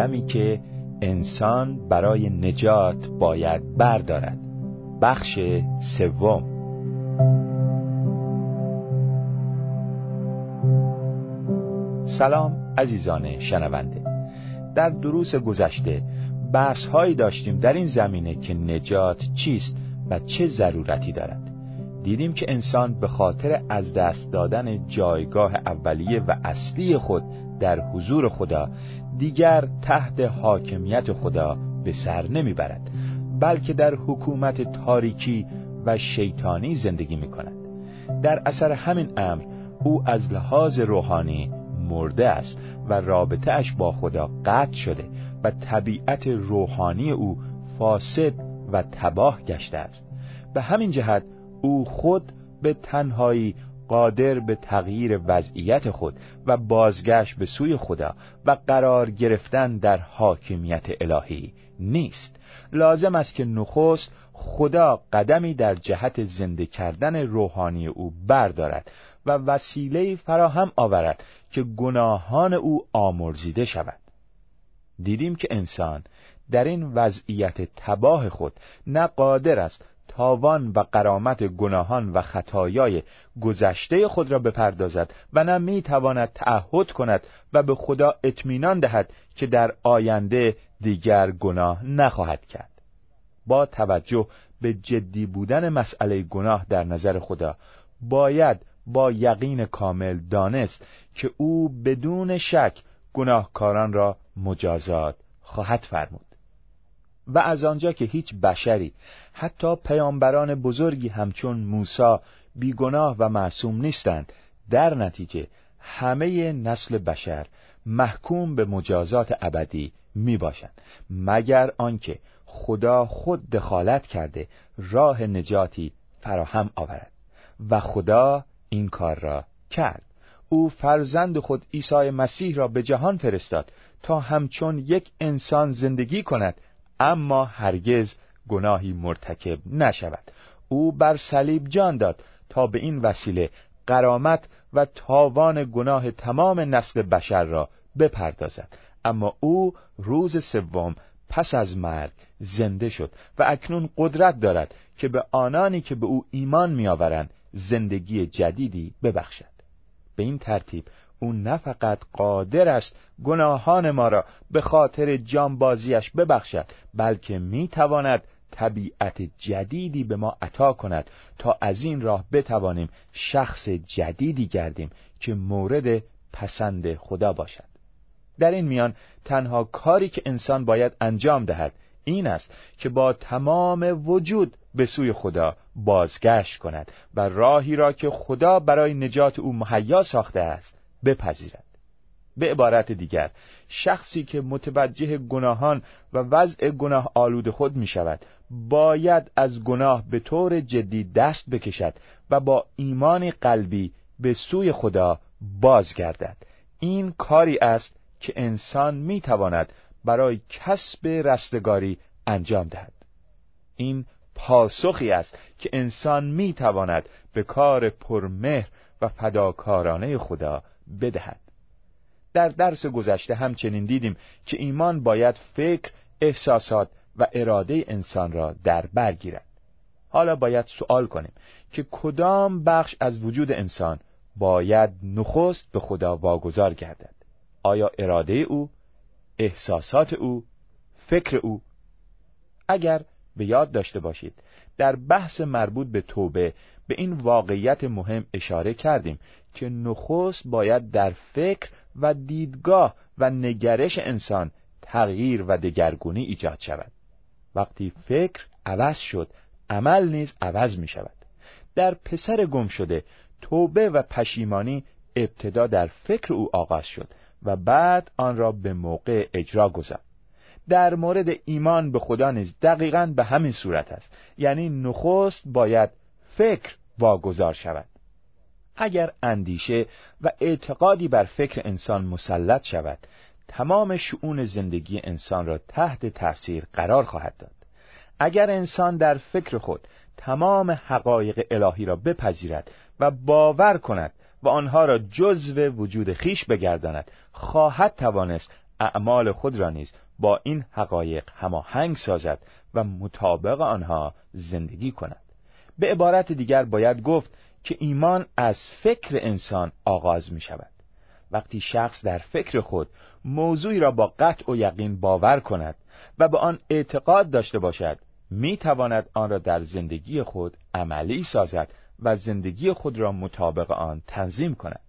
قدمی که انسان برای نجات باید بردارد. بخش سوم. سلام عزیزان شنونده. در دروس گذشته بحث هایی داشتیم در این زمینه که نجات چیست و چه ضرورتی دارد. دیدیم که انسان به خاطر از دست دادن جایگاه اولیه و اصلی خود در حضور خدا دیگر تحت حاکمیت خدا به سر نمی‌برد بلکه در حکومت تاریکی و شیطانی زندگی می کند در اثر همین امر او از لحاظ روحانی مرده است و رابطه اش با خدا قطع شده و طبیعت روحانی او فاسد و تباه گشته است. به همین جهت او خود به تنهایی قادر به تغییر وضعیت خود و بازگشت به سوی خدا و قرار گرفتن در حاکمیت الهی نیست. لازم است که نخست خدا قدمی در جهت زنده کردن روحانی او بردارد و وسیله فراهم آورد که گناهان او آمرزیده شود. دیدیم که انسان در این وضعیت تباه خود نه قادر است تاوان و قرامت گناهان و خطایای گذشته خود را بپردازد و نه می تواند تعهد کند و به خدا اطمینان دهد که در آینده دیگر گناه نخواهد کرد. با توجه به جدی بودن مسئله گناه در نظر خدا باید با یقین کامل دانست که او بدون شک گناهکاران را مجازات خواهد فرمود. و از آنجا که هیچ بشری حتی پیامبران بزرگی همچون موسی بیگناه و معصوم نیستند. در نتیجه همه نسل بشر محکوم به مجازات ابدی می باشند مگر آنکه خدا خود دخالت کرده راه نجاتی فراهم آورد و خدا این کار را کرد. او فرزند خود عیسی مسیح را به جهان فرستاد تا همچون یک انسان زندگی کند اما هرگز گناهی مرتکب نشود. او بر صلیب جان داد تا به این وسیله قرامت و تاوان گناه تمام نسل بشر را بپردازد. اما او روز سوم پس از مرگ زنده شد و اکنون قدرت دارد که به آنانی که به او ایمان میآورند زندگی جدیدی ببخشد. به این ترتیب او نه فقط قادر است گناهان ما را به خاطر جانبازیش ببخشد بلکه می تواند طبیعت جدیدی به ما عطا کند. تا از این راه بتوانیم شخص جدیدی گردیم که مورد پسند خدا باشد. در این میان تنها کاری که انسان باید انجام دهد این است که با تمام وجود به سوی خدا بازگشت کند و راهی را که خدا برای نجات او مهیا ساخته است. بپذیرد. به عبارت دیگر شخصی که متوجه گناهان و وضع گناه آلود خود می شود باید از گناه به طور جدی دست بکشد و با ایمان قلبی به سوی خدا بازگردد. این کاری است که انسان می تواند برای کسب رستگاری انجام دهد. این پاسخی است که انسان می تواند به کار پرمهر و فداکارانه خدا بدهد. در درس گذشته همچنین دیدیم که ایمان باید فکر، احساسات و اراده انسان را در بر گیرد. حالا باید سوال کنیم که کدام بخش از وجود انسان باید نخست به خدا واگذار گردد؟ آیا اراده او احساسات او فکر او؟ اگر به یاد داشته باشید در بحث مربوط به توبه به این واقعیت مهم اشاره کردیم که نخست باید در فکر و دیدگاه و نگرش انسان تغییر و دگرگونی ایجاد شود. وقتی فکر عوض شد عمل نیز عوض می شود. در پسر گم شده توبه و پشیمانی ابتدا در فکر او آغاز شد و بعد آن را به موقع اجرا گذاشت. در مورد ایمان به خدا نیز دقیقا به همین صورت است. یعنی نخست باید فکر واگذار شود. اگر اندیشه و اعتقادی بر فکر انسان مسلط شود تمام شعون زندگی انسان را تحت تأثیر قرار خواهد داد. اگر انسان در فکر خود تمام حقایق الهی را بپذیرد و باور کند و آنها را جزو وجود خیش بگرداند خواهد توانست اعمال خود را نیز با این حقایق هماهنگ سازد و مطابق آنها زندگی کند. به عبارت دیگر باید گفت که ایمان از فکر انسان آغاز می شود. وقتی شخص در فکر خود موضوعی را با قطع و یقین باور کند و به آن اعتقاد داشته باشد می تواند آن را در زندگی خود عملی سازد و زندگی خود را مطابق آن تنظیم کند.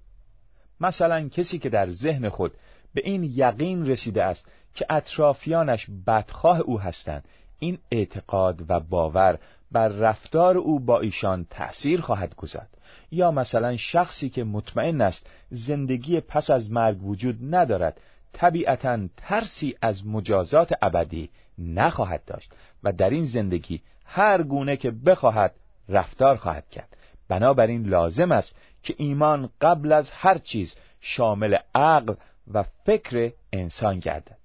مثلا کسی که در ذهن خود به این یقین رسیده است که اطرافیانش بدخواه او هستند. این اعتقاد و باور بر رفتار او با ایشان تأثیر خواهد گذارد یا مثلا شخصی که مطمئن است زندگی پس از مرگ وجود ندارد طبیعتا ترسی از مجازات ابدی نخواهد داشت و در این زندگی هر گونه که بخواهد رفتار خواهد کرد. بنابراین لازم است که ایمان قبل از هر چیز شامل عقل و فکر انسان گردد.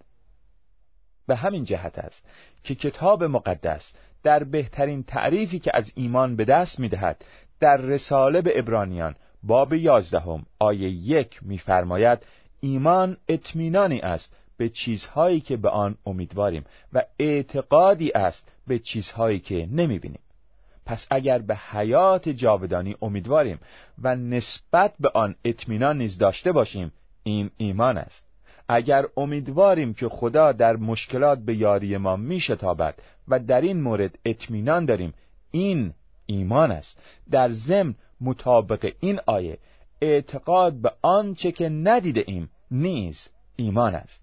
به همین جهت است که کتاب مقدس در بهترین تعریفی که از ایمان به دست می‌دهد در رساله به ابرانیان باب یازدهم آیه یک میفرماید ایمان اطمینانی است به چیزهایی که به آن امیدواریم و اعتقادی است به چیزهایی که نمی‌بینیم. پس اگر به حیات جاودانی امیدواریم و نسبت به آن اطمینان نیز داشته باشیم این ایمان است. اگر امیدواریم که خدا در مشکلات به یاری ما میشتابد و در این مورد اطمینان داریم این ایمان است. در ضمن مطابق این آیه اعتقاد به آنچه که ندیده ایم نیز ایمان است.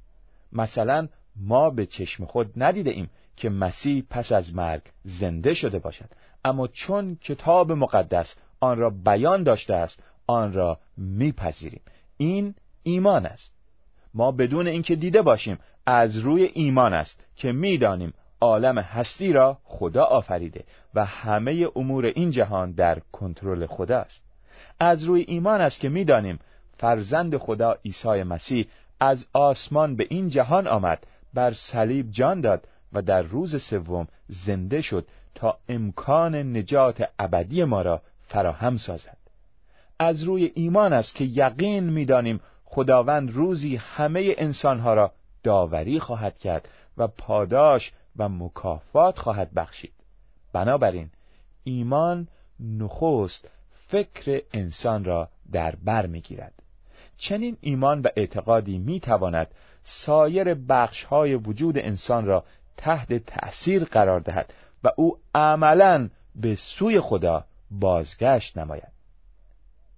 مثلا ما به چشم خود ندیده ایم که مسیح پس از مرگ زنده شده باشد. اما چون کتاب مقدس آن را بیان داشته است آن را میپذیریم. این ایمان است. ما بدون اینکه دیده باشیم از روی ایمان است که می‌دانیم عالم هستی را خدا آفریده و همه امور این جهان در کنترل خدا است. از روی ایمان است که می‌دانیم فرزند خدا عیسی مسیح از آسمان به این جهان آمد بر صلیب جان داد و در روز سوم زنده شد تا امکان نجات ابدی ما را فراهم سازد. از روی ایمان است که یقین می‌دانیم خداوند روزی همه انسانها را داوری خواهد کرد و پاداش و مکافات خواهد بخشید. بنابراین ایمان نخست فکر انسان را در بر می‌گیرد. چنین ایمان و اعتقادی می‌تواند سایر بخش های وجود انسان را تحت تأثیر قرار دهد و او عملا به سوی خدا بازگشت نماید.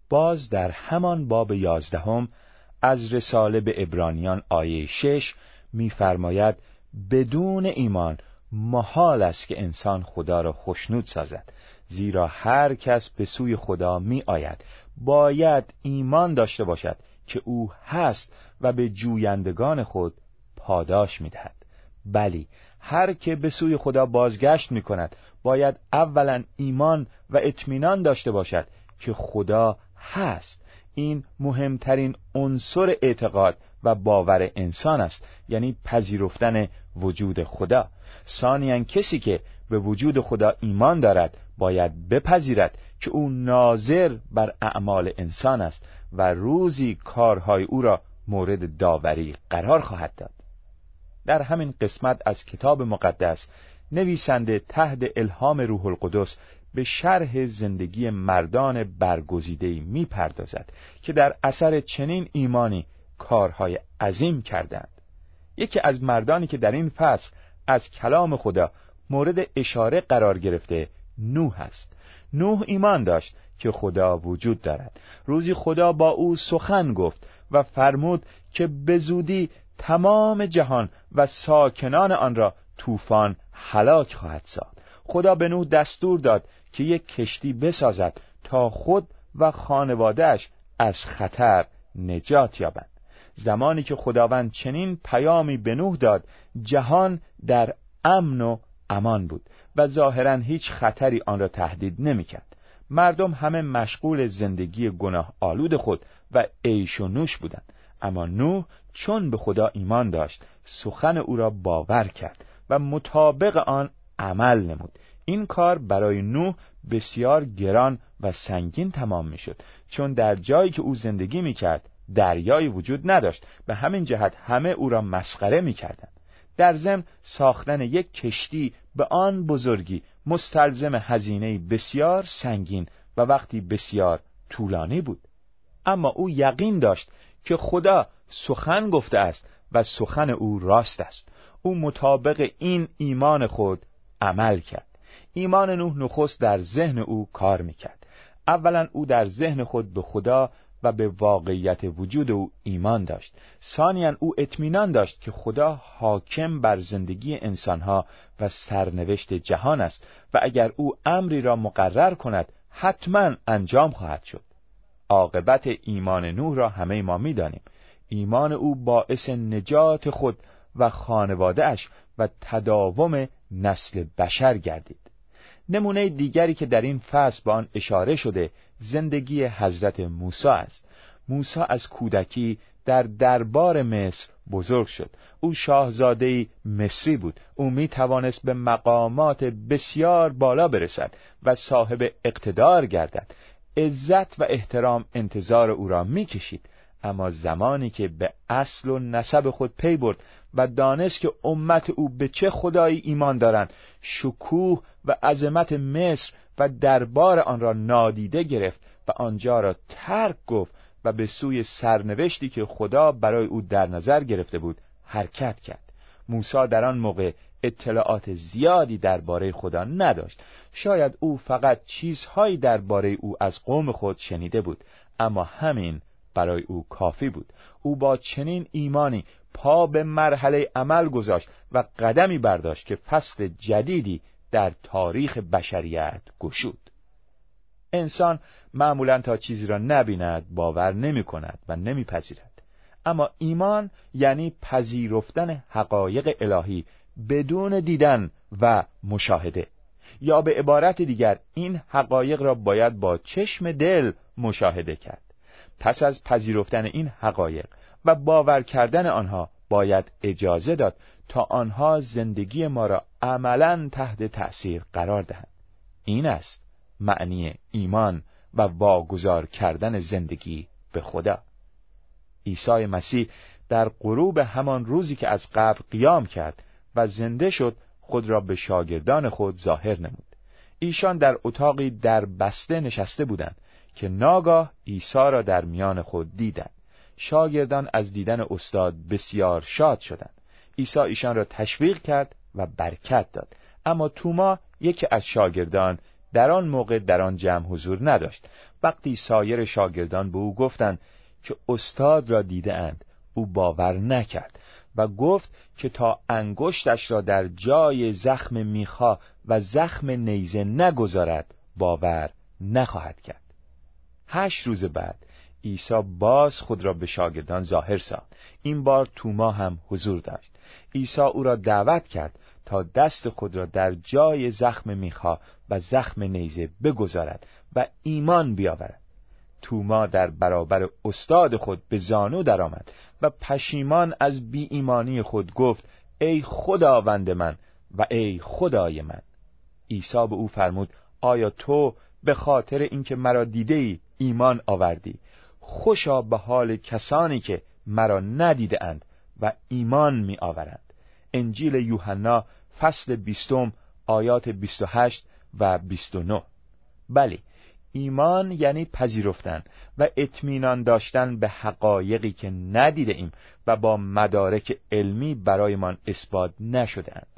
باز در همان باب یازدهم از رساله به ابرانیان آیه شش میفرماید بدون ایمان محال است که انسان خدا را خشنود سازد زیرا هر کس به سوی خدا می آید باید ایمان داشته باشد که او هست و به جویندگان خود پاداش می دهد بلی هر که به سوی خدا بازگشت می کند باید اولا ایمان و اطمینان داشته باشد که خدا هست. این مهمترین عنصر اعتقاد و باور انسان است یعنی پذیرفتن وجود خدا. ثانیا کسی که به وجود خدا ایمان دارد باید بپذیرد که او ناظر بر اعمال انسان است و روزی کارهای او را مورد داوری قرار خواهد داد. در همین قسمت از کتاب مقدس نویسنده تحت الهام روح القدس به شرح زندگی مردان برگزیده می پردازد که در اثر چنین ایمانی کارهای عظیم کردند. یکی از مردانی که در این فصل از کلام خدا مورد اشاره قرار گرفته نوح است. نوح ایمان داشت که خدا وجود دارد. روزی خدا با او سخن گفت و فرمود که به زودی تمام جهان و ساکنان آن را طوفان هلاک خواهد ساخت. خدا به نوح دستور داد که یک کشتی بسازد تا خود و خانوادهش از خطر نجات یابند. زمانی که خداوند چنین پیامی به نوح داد جهان در امن و امان بود و ظاهرا هیچ خطری آن را تهدید نمی‌کرد. مردم همه مشغول زندگی گناه آلود خود و عیش و نوش بودند. اما نوح چون به خدا ایمان داشت سخن او را باور کرد و مطابق آن عمل نمود. این کار برای نوح بسیار گران و سنگین تمام می‌شد چون در جایی که او زندگی می‌کرد دریایی وجود نداشت به همین جهت همه او را مسخره می‌کردند. در ضمن ساختن یک کشتی به آن بزرگی مستلزم هزینه بسیار سنگین و وقتی بسیار طولانی بود. اما او یقین داشت که خدا سخن گفته است و سخن او راست است. او مطابق این ایمان خود عمل کرد. ایمان نوح نخست در ذهن او کار می‌کرد. اولا او در ذهن خود به خدا و به واقعیت وجود او ایمان داشت. ثانیا او اطمینان داشت که خدا حاکم بر زندگی انسانها و سرنوشت جهان است و اگر او امری را مقرر کند حتما انجام خواهد شد. عاقبت ایمان نوح را همه ما می‌دانیم. ایمان او باعث نجات خود و خانوادهش و تداوم نسل بشر گردید. نمونه دیگری که در این فصل به آن اشاره شده زندگی حضرت موسی است. موسی از کودکی در دربار مصر بزرگ شد. او شاهزاده مصری بود. او می توانست به مقامات بسیار بالا برسد و صاحب اقتدار گردد. عزت و احترام انتظار او را می کشید اما زمانی که به اصل و نسب خود پی برد و دانست که امت او به چه خدایی ایمان دارند. شکوه و عظمت مصر و دربار آن را نادیده گرفت و آنجا را ترک گفت و به سوی سرنوشتی که خدا برای او در نظر گرفته بود حرکت کرد. موسی در آن موقع اطلاعات زیادی درباره خدا نداشت. شاید او فقط چیزهایی درباره او از قوم خود شنیده بود اما همین برای او کافی بود. او با چنین ایمانی پا به مرحله عمل گذاشت و قدمی برداشت که فصل جدیدی در تاریخ بشریت گشود. انسان معمولا تا چیزی را نبیند باور نمی کند و نمیپذیرد. اما ایمان یعنی پذیرفتن حقایق الهی بدون دیدن و مشاهده. یا به عبارت دیگر این حقایق را باید با چشم دل مشاهده کرد. پس از پذیرفتن این حقایق و باور کردن آنها باید اجازه داد تا آنها زندگی ما را عملا تحت تأثیر قرار دهند. این است معنی ایمان و واگذار کردن زندگی به خدا. عیسی مسیح در غروب همان روزی که از قبر قیام کرد و زنده شد خود را به شاگردان خود ظاهر نمود. ایشان در اتاقی در بسته نشسته بودند که ناگاه عیسی را در میان خود دیدند. شاگردان از دیدن استاد بسیار شاد شدند. عیسی ایشان را تشویق کرد و برکت داد. اما توما یکی از شاگردان در آن موقع در آن جمع حضور نداشت. وقتی سایر شاگردان به او گفتند که استاد را دیده اند او باور نکرد و گفت که تا انگشتش را در جای زخم میخا و زخم نیزه نگذارد باور نخواهد کرد. هشت روز بعد عیسی باز خود را به شاگردان ظاهر ساخت. این بار توما هم حضور داشت. عیسی او را دعوت کرد تا دست خود را در جای زخم میخا و زخم نیزه بگذارد و ایمان بیاورد. توما در برابر استاد خود به زانو درآمد و پشیمان از بی ایمانی خود گفت ای خداوند من و ای خدای من. عیسی به او فرمود آیا تو به خاطر اینکه مرا دیده ای ایمان آوردی. خوشا به حال کسانی که مرا ندیده اند و ایمان می آورند انجیل یوحنا فصل بیستم آیات 28 و 29 بله ایمان یعنی پذیرفتن و اطمینان داشتن به حقایقی که ندیده ایم و با مدارک علمی برایمان اثبات نشده اند.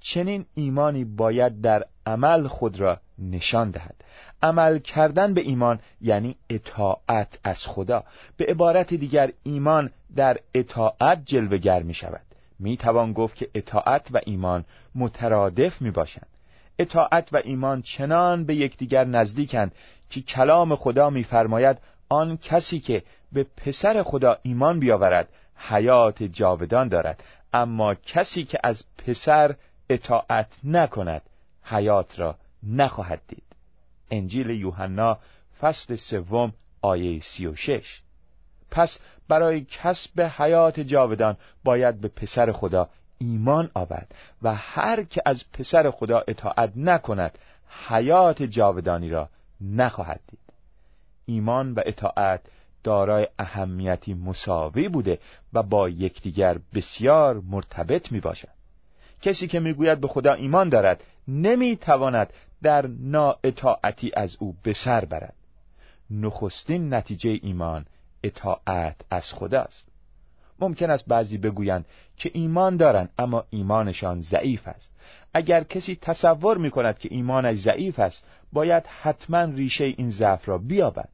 چنین ایمانی باید در عمل خود را نشان دهد. عمل کردن به ایمان یعنی اطاعت از خدا. به عبارت دیگر ایمان در اطاعت جلوگر می شود می توان گفت که اطاعت و ایمان مترادف می باشند اطاعت و ایمان چنان به یکدیگر نزدیکند که کلام خدا میفرماید آن کسی که به پسر خدا ایمان بیاورد حیات جاودان دارد. اما کسی که از پسر اطاعت نکند حیات را نخواهد دید. انجیل یوحنا فصل سوم آیه سی و شش. پس برای کسب حیات جاودان باید به پسر خدا ایمان آورد و هر که از پسر خدا اطاعت نکند حیات جاودانی را نخواهد دید. ایمان و اطاعت دارای اهمیتی مساوی بوده و با یکدیگر بسیار مرتبط می باشد کسی که می‌گوید به خدا ایمان دارد نمی‌تواند در نااطاعتی از او به سر برد. نخستین نتیجه ایمان اطاعت از خداست. ممکن است بعضی بگویند که ایمان دارند اما ایمانشان ضعیف است. اگر کسی تصور می کند که ایمانش ضعیف است باید حتما ریشه این ضعف را بیابد.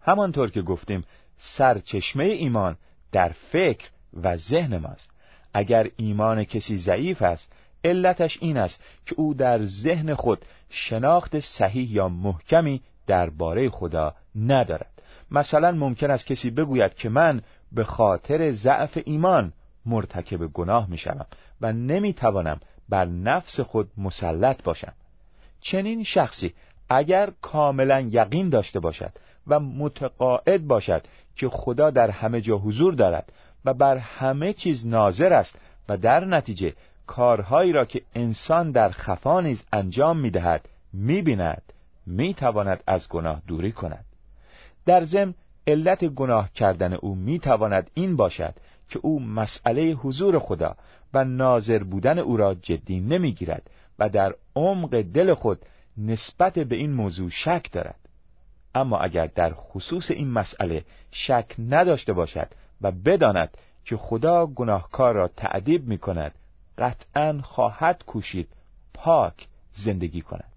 همانطور که گفتیم سرچشمه ایمان در فکر و ذهن ماست. اگر ایمان کسی ضعیف است علتش این است که او در ذهن خود شناخت صحیح یا محکمی درباره خدا ندارد. مثلا ممکن است کسی بگوید که من به خاطر ضعف ایمان مرتکب گناه می شوم و نمی توانم بر نفس خود مسلط باشم. چنین شخصی اگر کاملا یقین داشته باشد و متقاعد باشد که خدا در همه جا حضور دارد و بر همه چیز ناظر است و در نتیجه کارهایی را که انسان در خفا نیز انجام می‌دهد می‌بیند می‌تواند از گناه دوری کند. در ضمن علت گناه کردن او می‌تواند این باشد که او مسئله حضور خدا و ناظر بودن او را جدی نمی‌گیرد و در عمق دل خود نسبت به این موضوع شک دارد. اما اگر در خصوص این مسئله شک نداشته باشد و بداند که خدا گناهکار را تعدیب می کند قطعا خواهد کوشید پاک زندگی کند.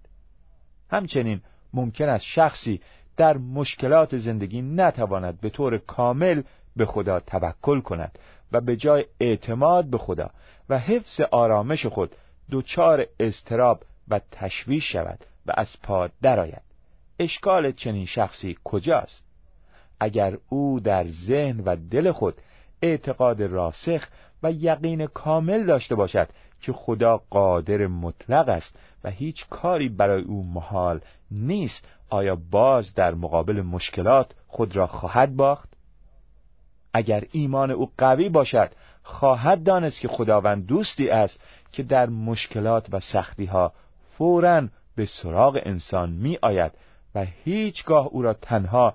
همچنین ممکن است شخصی در مشکلات زندگی نتواند به طور کامل به خدا توکل کند و به جای اعتماد به خدا و حفظ آرامش خود دچار استراب و تشویش شود و از پا درآید. اشکال چنین شخصی کجاست؟ اگر او در ذهن و دل خود اعتقاد راسخ و یقین کامل داشته باشد که خدا قادر مطلق است و هیچ کاری برای او محال نیست آیا باز در مقابل مشکلات خود را خواهد باخت؟ اگر ایمان او قوی باشد خواهد دانست که خداوند دوستی است که در مشکلات و سختی ها فورا به سراغ انسان می آید و هیچگاه او را تنها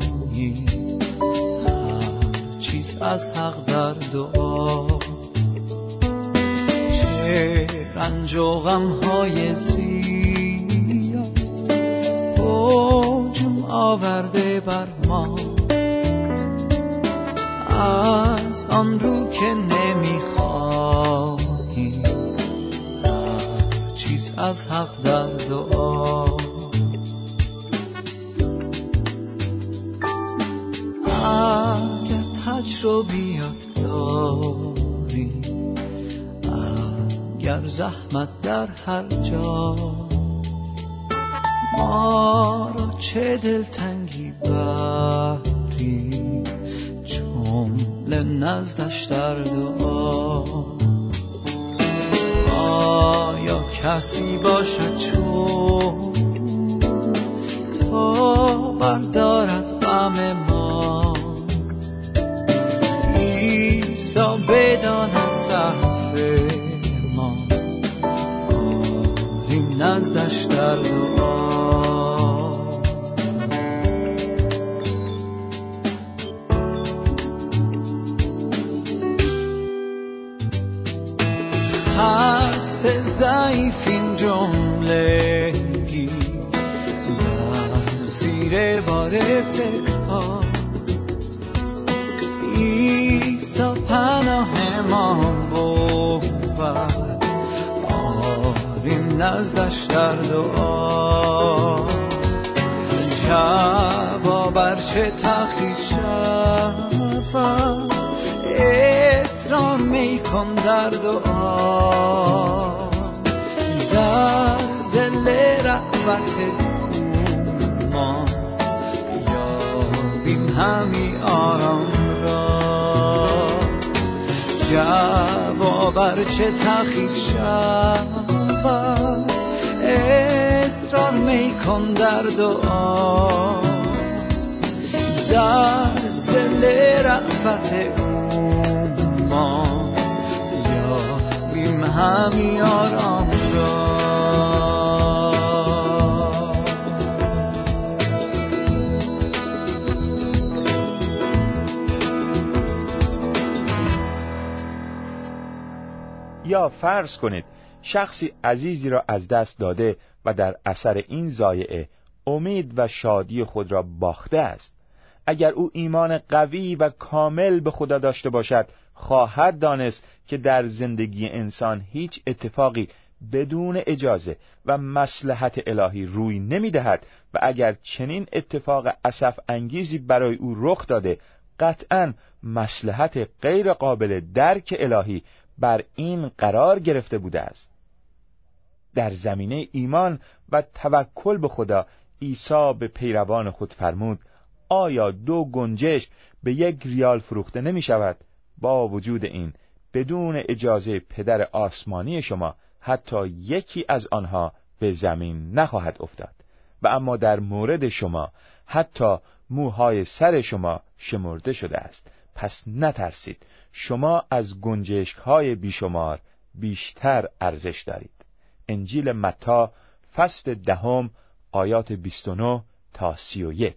چیز از حق در دعا. چه رنج و غم های زیاد حجم آورده بر ما. از آن رو که نمی‌خواهیم هر چیز از حق در دعا. رو بیاد داری. اگر زحمت در هر جا. ما را چه دلتنگی بری؟ جمله نزدش در دعا. آیا کسی باشد چون تا بردارد در زیر بار فکرها پناه ما بود آریم نزدش در دعا. جواب چه تخیل شفم اصرار میکن در دعا. در رغبت ما همی آرام را. جواب چه تخیل شود؟ اصرار می کن در دعا. در زل رغبت ما یابیم همی آرام. فرض کنید شخصی عزیزی را از دست داده و در اثر این زایعه امید و شادی خود را باخته است. اگر او ایمان قوی و کامل به خدا داشته باشد خواهد دانست که در زندگی انسان هیچ اتفاقی بدون اجازه و مسلحت الهی روی نمی دهد و اگر چنین اتفاق اسف انگیزی برای او رخ داده قطعا مسلحت غیر قابل درک الهی بر این قرار گرفته بوده است. در زمینه ایمان و توکل به خدا عیسی به پیروان خود فرمود آیا دو گنجش به یک ریال فروخته نمی شود؟ با وجود این بدون اجازه پدر آسمانی شما حتی یکی از آنها به زمین نخواهد افتاد. و اما در مورد شما حتی موهای سر شما شمرده شده است. پس نترسید. شما از گنجشک های بیشمار بیشتر ارزش دارید. انجیل متا فصل دهم آیات 29 تا 31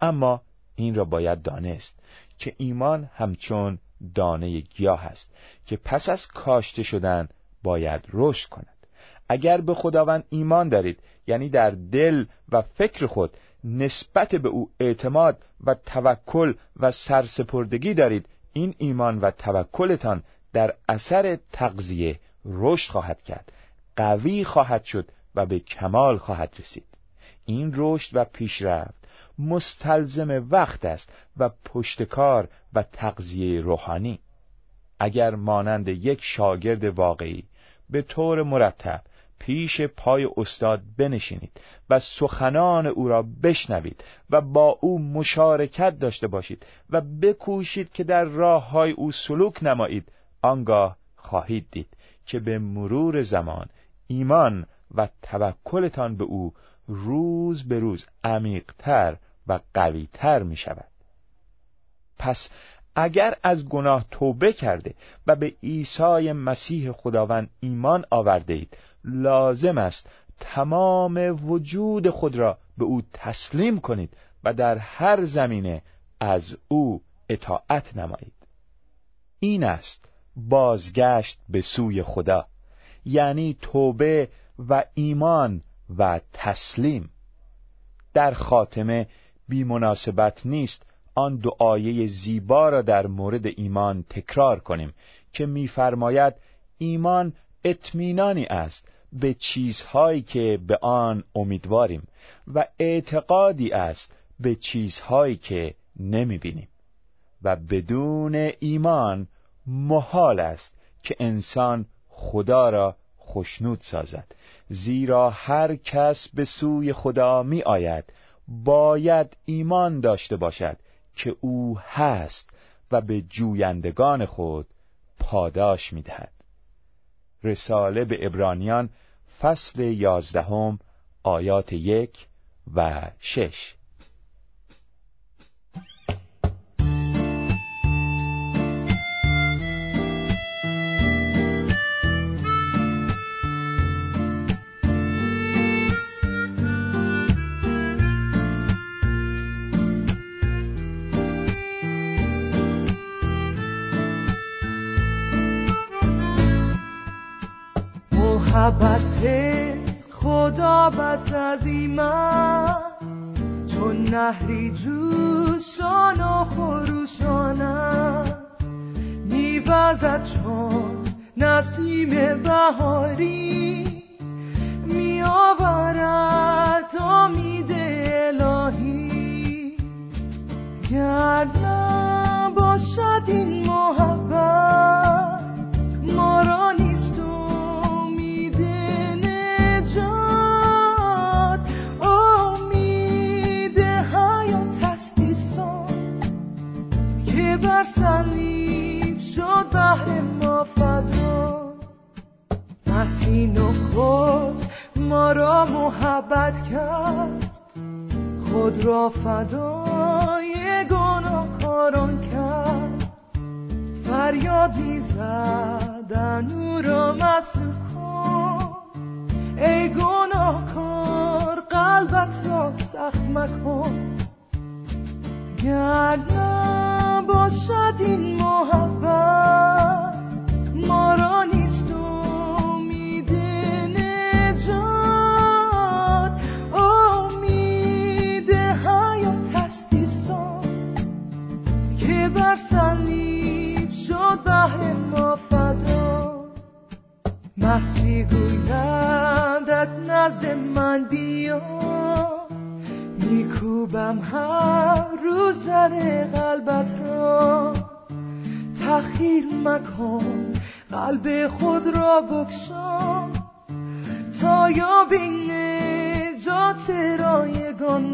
اما این را باید دانست که ایمان همچون دانه گیاه است که پس از کاشته شدن باید رشد کند. اگر به خداوند ایمان دارید یعنی در دل و فکر خود نسبت به او اعتماد و توکل و سرسپردگی دارید این ایمان و توکلتان در اثر تغذیه رشد خواهد کرد قوی خواهد شد و به کمال خواهد رسید. این رشد و پیشرفت مستلزم وقت است و پشتکار و تغذیه روحانی. اگر مانند یک شاگرد واقعی به طور مرتب پیش پای استاد بنشینید و سخنان او را بشنوید و با او مشارکت داشته باشید و بکوشید که در راه های او سلوک نمایید. آنگاه خواهید دید که به مرور زمان ایمان و توکلتان به او روز به روز عمیقتر و قویتر می شود پس اگر از گناه توبه کرده و به عیسی مسیح خداوند ایمان آورده اید لازم است تمام وجود خود را به او تسلیم کنید و در هر زمینه از او اطاعت نمایید. این است بازگشت به سوی خدا یعنی توبه و ایمان و تسلیم. در خاتمه بی مناسبت نیست آن دعایه زیبا را در مورد ایمان تکرار کنیم که می‌فرماید ایمان اطمینانی است به چیزهایی که به آن امیدواریم و اعتقادی است به چیزهایی که نمی‌بینیم و بدون ایمان محال است که انسان خدا را خشنود سازد زیرا هر کس به سوی خدا می آید باید ایمان داشته باشد که او هست و به جویندگان خود پاداش می دهد. رساله به ابرانیان فصل یازدهم آیات یک و شش. عظیمت چون نهری جوشان و خروشانت میوزد چون نسیم بهاری میآورد امید الهی. گر باشد این خود ما را محبت کرد. خود را فدای گناهکاران کرد. فریاد می‌زدن او را مسلوب کن. ای گناهکار قلبت را سخت مکن. گر نباشد این محبت مسیح گویدت نزد من بیا. میکوبم هر روز در قلبت را. تخیر مکن قلب خود را بکشان. تا یابی نجات رایگان